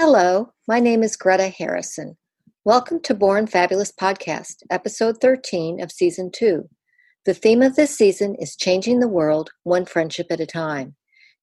Hello, my name is Greta Harrison. Welcome to Born Fabulous Podcast, episode 13 of season 2. The theme of this season is changing the world one friendship at a time.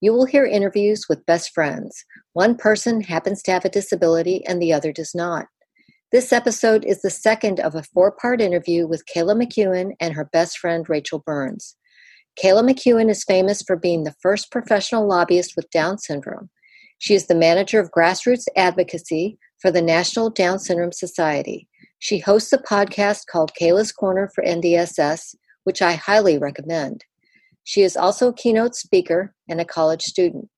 You will hear interviews with best friends. One person happens to have a disability and the other does not. This episode is the second of a four part interview with Kayla McKeon and her best friend Rachel Burns. Kayla McKeon is famous for being the first professional lobbyist with Down syndrome. She is the manager of grassroots advocacy for the National Down Syndrome Society. She hosts a podcast called Kayla's Corner for NDSS, which I highly recommend. She is also a keynote speaker and a college student.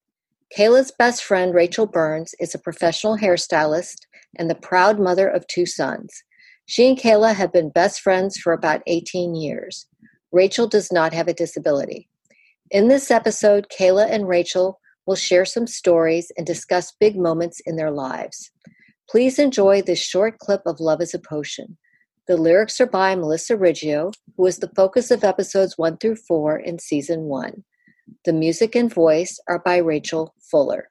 Kayla's best friend, Rachel Burns, is a professional hairstylist and the proud mother of two sons. She and Kayla have been best friends for about 18 years. Rachel does not have a disability. In this episode, Kayla and Rachel will share some stories and discuss big moments in their lives. Please enjoy this short clip of Love is a Potion. The lyrics are by Melissa Riggio, who was the focus of episodes 1 through 4 in season 1. The music and voice are by Rachel Fuller.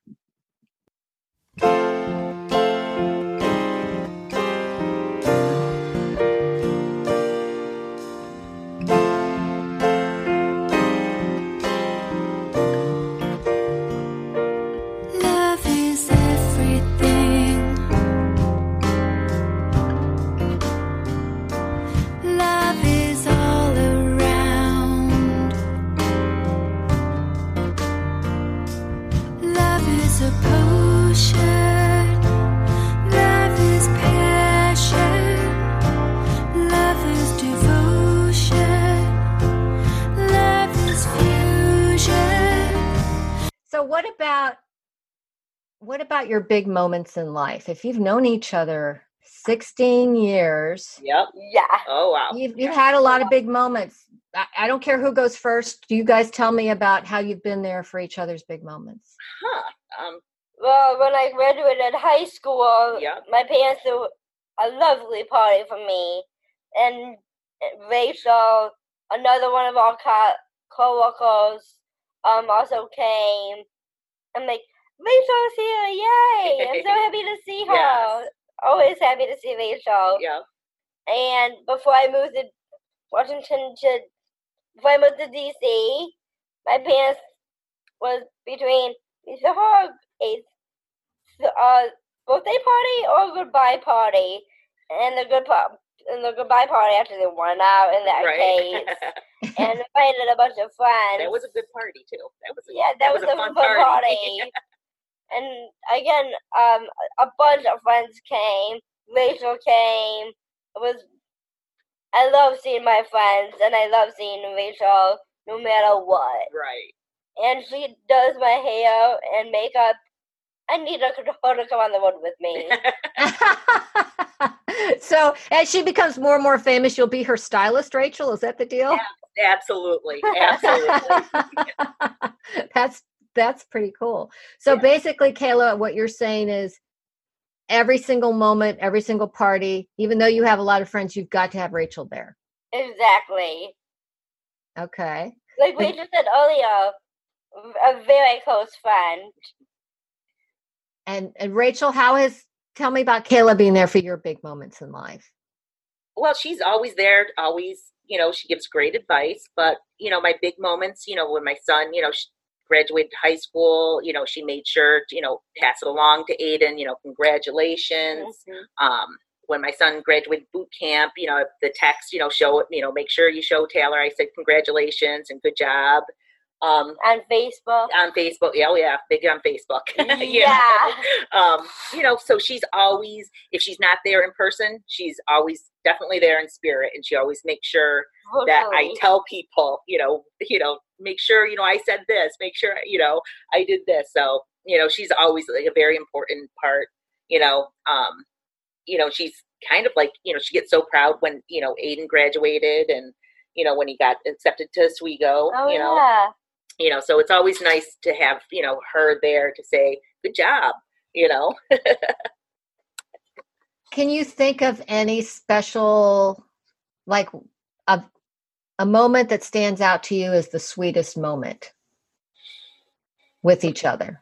What about your big moments in life? If you've known each other 16 years, Yep. Yeah. Oh wow. you've, you've had a lot of big moments. I, I don't care who goes first. Do you guys tell me about how you've been there for each other's big moments? Huh. Um. Well, when I graduated high school, Yeah. my parents threw a lovely party for me, and Rachel, another one of our co-workers, um, also came. I'm like, Rachel's here! Yay! I'm so happy to see her. Yes. Always happy to see Rachel. Yeah. And before I moved to Washington to before I moved to DC, my parents was between either her a uh, birthday party or goodbye party, and the good part and the goodbye party after they went out in the arcades Right. and invited a bunch of friends. that was a good party too. That was. A, yeah, that, was, a fun party. and again, um, a bunch of friends came. Rachel came. It was. I love seeing my friends, and I love seeing Rachel no matter what. right. And she does my hair and makeup. I need her to her to come on the road with me. so as she becomes more and more famous, you'll be her stylist, Rachel. Is that the deal? Absolutely. Absolutely. that's that's pretty cool. So Yeah. basically, Kayla, what you're saying is every single moment, every single party, even though you have a lot of friends, you've got to have Rachel there. exactly. Okay. Like we just said earlier, a very close friend. And and Rachel, how has tell me about Kayla being there for your big moments in life? well, she's always there. Always, you know, she gives great advice. But you know, my big moments. You know, when my son, you know, she graduated high school. You know, she made sure to, you know, pass it along to Aiden. You know, congratulations. um, when my son graduated boot camp, you know, the text, you know, show it, you know, make sure you show Taylor. I said congratulations and good job. Um, On Facebook. on Facebook, yeah, oh yeah, big on Facebook. you Yeah. Um, you know, so she's always, if she's not there in person, she's always definitely there in spirit, and she always makes sure that I tell people, you know, you know, make sure, you know, I said this, make sure, you know, I did this. So, you know, she's always like a very important part, you know, um, you know, she's kind of like, you know, she gets so proud when, you know, Aiden graduated and, you know, when he got accepted to Oswego, Oh you know, yeah. you know, so it's always nice to have, you know, her there to say, good job, you know. Can you think of any special, like a a moment that stands out to you as the sweetest moment with each other?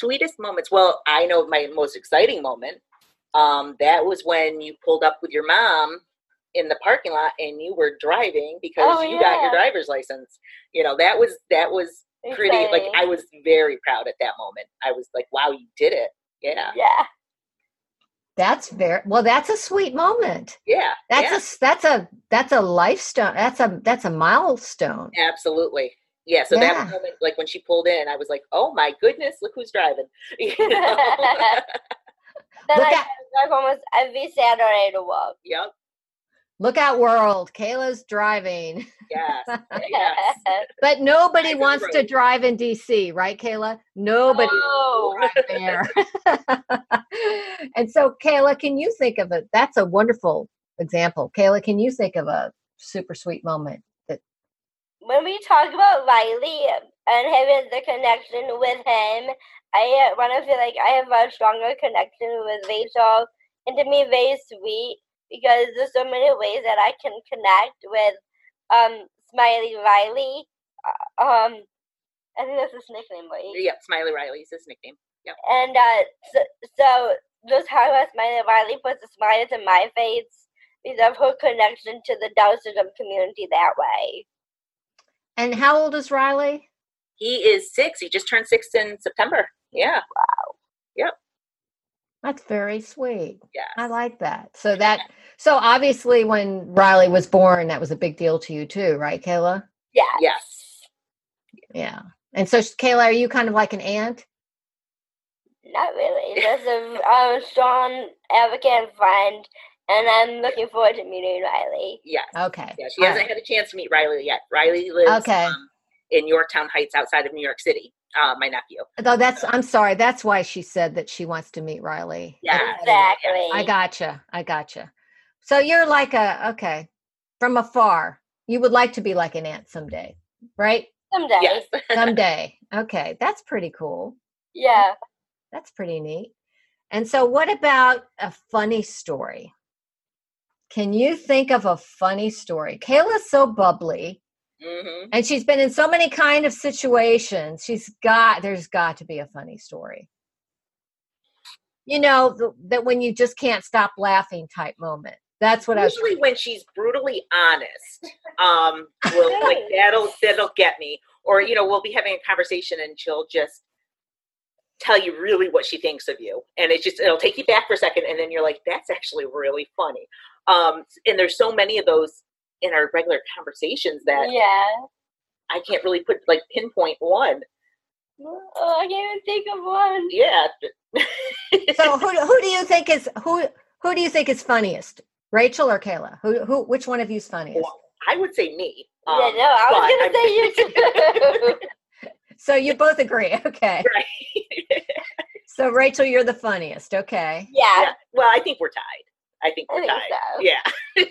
sweetest moments. Well, I know my most exciting moment. Um, that was when you pulled up with your mom in the parking lot and you were driving because Oh, you got your driver's license. You know, that was that was pretty like I was very proud at that moment. I was like, wow, you did it. Yeah. Yeah. That's very well. That's a sweet moment. Yeah. That's yeah, a that's a that's a lifestone. That's a that's a milestone. absolutely. Yeah. So that moment, like when she pulled in, I was like, oh my goodness, look who's driving. You know? Then I at- drive almost every Saturday to work. yep. Look out, world! Kayla's driving, Yes. yes. but nobody Drive wants to drive in DC, right, Kayla? Nobody Oh. right there. and so, Kayla, can you think of a? That's a wonderful example. Kayla, can you think of a super sweet moment that? when we talk about Riley and having the connection with him, I uh, want to feel like I have a stronger connection with Rachel, and to me, very sweet because there's so many ways that I can connect with um Smiley Riley. Uh, Um, I think that's his nickname, right? Yep. Smiley Riley's his nickname. And uh, so, so just how Smiley Riley puts a smile to my face because of her connection to the Down syndrome community that way. And how old is Riley? He is six. He just turned six in September. Yeah. That's very sweet. Yeah. I like that. So that so obviously when Riley was born, that was a big deal to you too, right, Kayla? Yeah. Yes. Yeah. And so Kayla, are you kind of like an aunt? Not really. Just a um, strong advocate and friend, and I'm looking forward to meeting Riley. Yes. Okay. Yeah. She All hasn't right. had a chance to meet Riley yet. Riley lives Okay. um, in Yorktown Heights outside of New York City. Uh, my nephew. Though that's I'm sorry, that's why she said that she wants to meet Riley. Yeah. Exactly. I gotcha. I gotcha. So you're like a okay. From afar. You would like to be like an aunt someday, right? Someday. Yes. Someday. okay. That's pretty cool. Yeah. That's pretty neat. And so, what about a funny story? Can you think of a funny story? Kayla's so bubbly hmm and she's been in so many kind of situations. She's got, there's got to be a funny story. You know, th- that when you just can't stop laughing type moment. That's what I. Usually, when she's brutally honest, um, will like that'll that'll get me. Or you know, we'll be having a conversation and she'll just tell you really what she thinks of you, and it just it'll take you back for a second, and then you're like, "That's actually really funny." Um, and there's so many of those in our regular conversations that Yeah. I can't really put like pinpoint one. Oh, I can't even think of one. Yeah. So, who, do- who do you think is who? Who do you think is funniest, Rachel or Kayla? Who? Who? Which one of you is funniest? Well, I would say me. yeah, Um, no, I was gonna say you too. So you both agree, okay? Right. So Rachel, you're the funniest, okay? yeah. yeah. Well, I think we're tied. I think we're think tied. so. Yeah.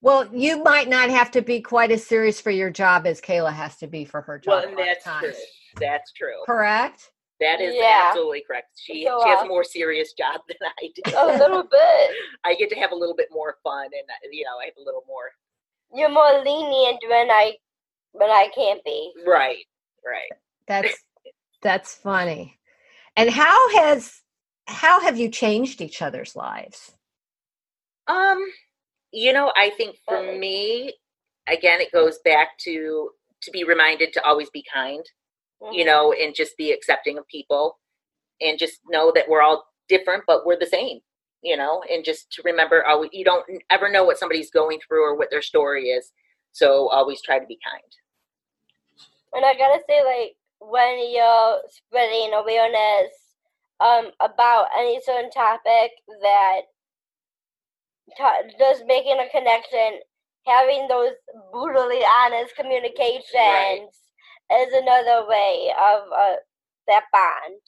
Well, you might not have to be quite as serious for your job as Kayla has to be for her job. Well, a and that's true. That's true. Correct. That is Yeah. absolutely correct. She So, she has uh, a more serious job than I do. A little bit. I get to have a little bit more fun, and uh, you know, I have a little more. You're more lenient when I when I can't be. Right. Right. That's that's funny. And how has how have you changed each other's lives? Um, you know, I think for me, again, it goes back to to be reminded to always be kind. you Mhm. know, and just be accepting of people and just know that we're all different, but we're the same, you know, and just to remember, always, you don't ever know what somebody's going through or what their story is. So always try to be kind. And I gotta say, like, when you're spreading awareness um, about any certain topic that ta- just making a connection, having those brutally honest communications is another way of uh, that bond.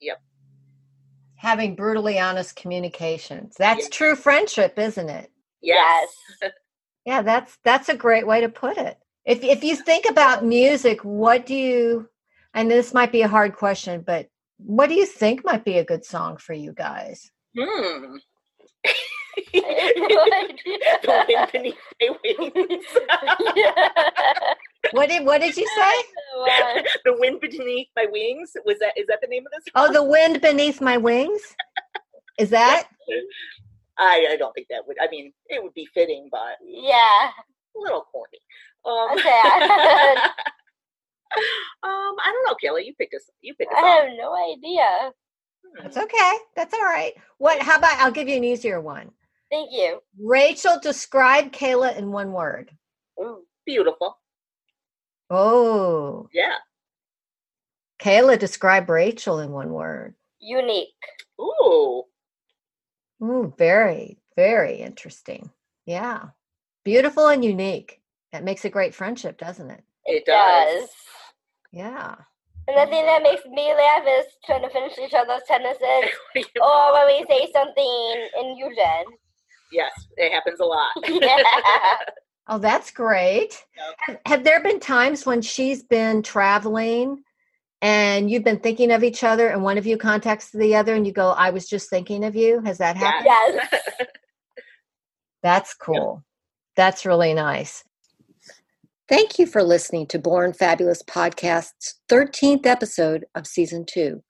Yep. Having brutally honest communications. That's Yeah. true friendship, isn't it? Yes. Yeah, that's that's a great way to put it. If if you think about music, what do you and this might be a hard question, but what do you think might be a good song for you guys? Hmm. I have no idea. the wind beneath my wings. What did what did you say? The wind beneath my wings. Was that is that the name of this? Oh, the wind beneath my wings. Is that? I I don't think that would. I mean, it would be fitting, but Yeah. a little corny. Um, Okay. I um, I don't know, Kelly. You picked us. You picked us. have no idea. That's okay. That's all right. What? How about I'll give you an easier one. Thank you. Rachel, describe Kayla in one word. Ooh. Beautiful. Oh, Yeah. Kayla, describe Rachel in one word. Unique. Ooh. Ooh, very, very interesting. Yeah. Beautiful and unique. That makes a great friendship, doesn't it? It does. Yeah. And the thing that makes me laugh is trying to finish each other's sentences or oh, when we say something in Eugene. Yes, it happens a lot. Oh, that's great. Yep. Have, have there been times when she's been traveling and you've been thinking of each other and one of you contacts the other and you go, I was just thinking of you? Has that happened? Yes. That's cool. That's really nice. Thank you for listening to Born Fabulous Podcast's 13th episode of season two.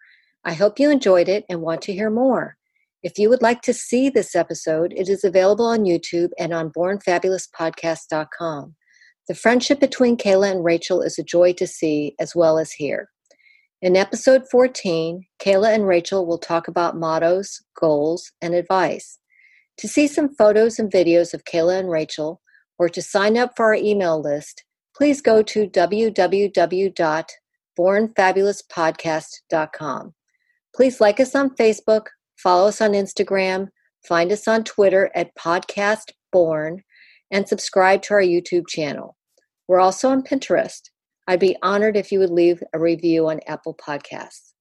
I hope you enjoyed it and want to hear more. If you would like to see this episode, it is available on YouTube and on bornfabulouspodcast.com. The friendship between Kayla and Rachel is a joy to see as well as hear. In episode 14, Kayla and Rachel will talk about mottos, goals, and advice. To see some photos and videos of Kayla and Rachel, or to sign up for our email list, please go to www.bornfabulouspodcast.com. Please like us on Facebook, follow us on Instagram, find us on Twitter at Podcast Born, and subscribe to our YouTube channel. We're also on Pinterest. I'd be honored if you would leave a review on Apple Podcasts.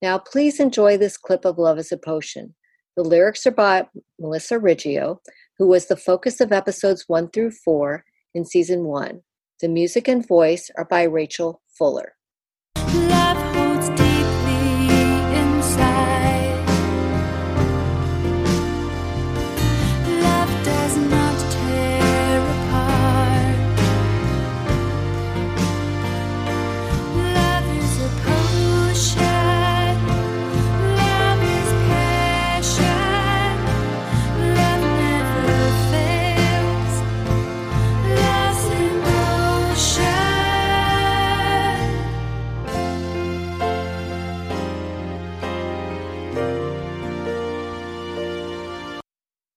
Now, please enjoy this clip of Love is a Potion. The lyrics are by Melissa Riggio, who was the focus of episodes one through four in season one. The music and voice are by Rachel Fuller.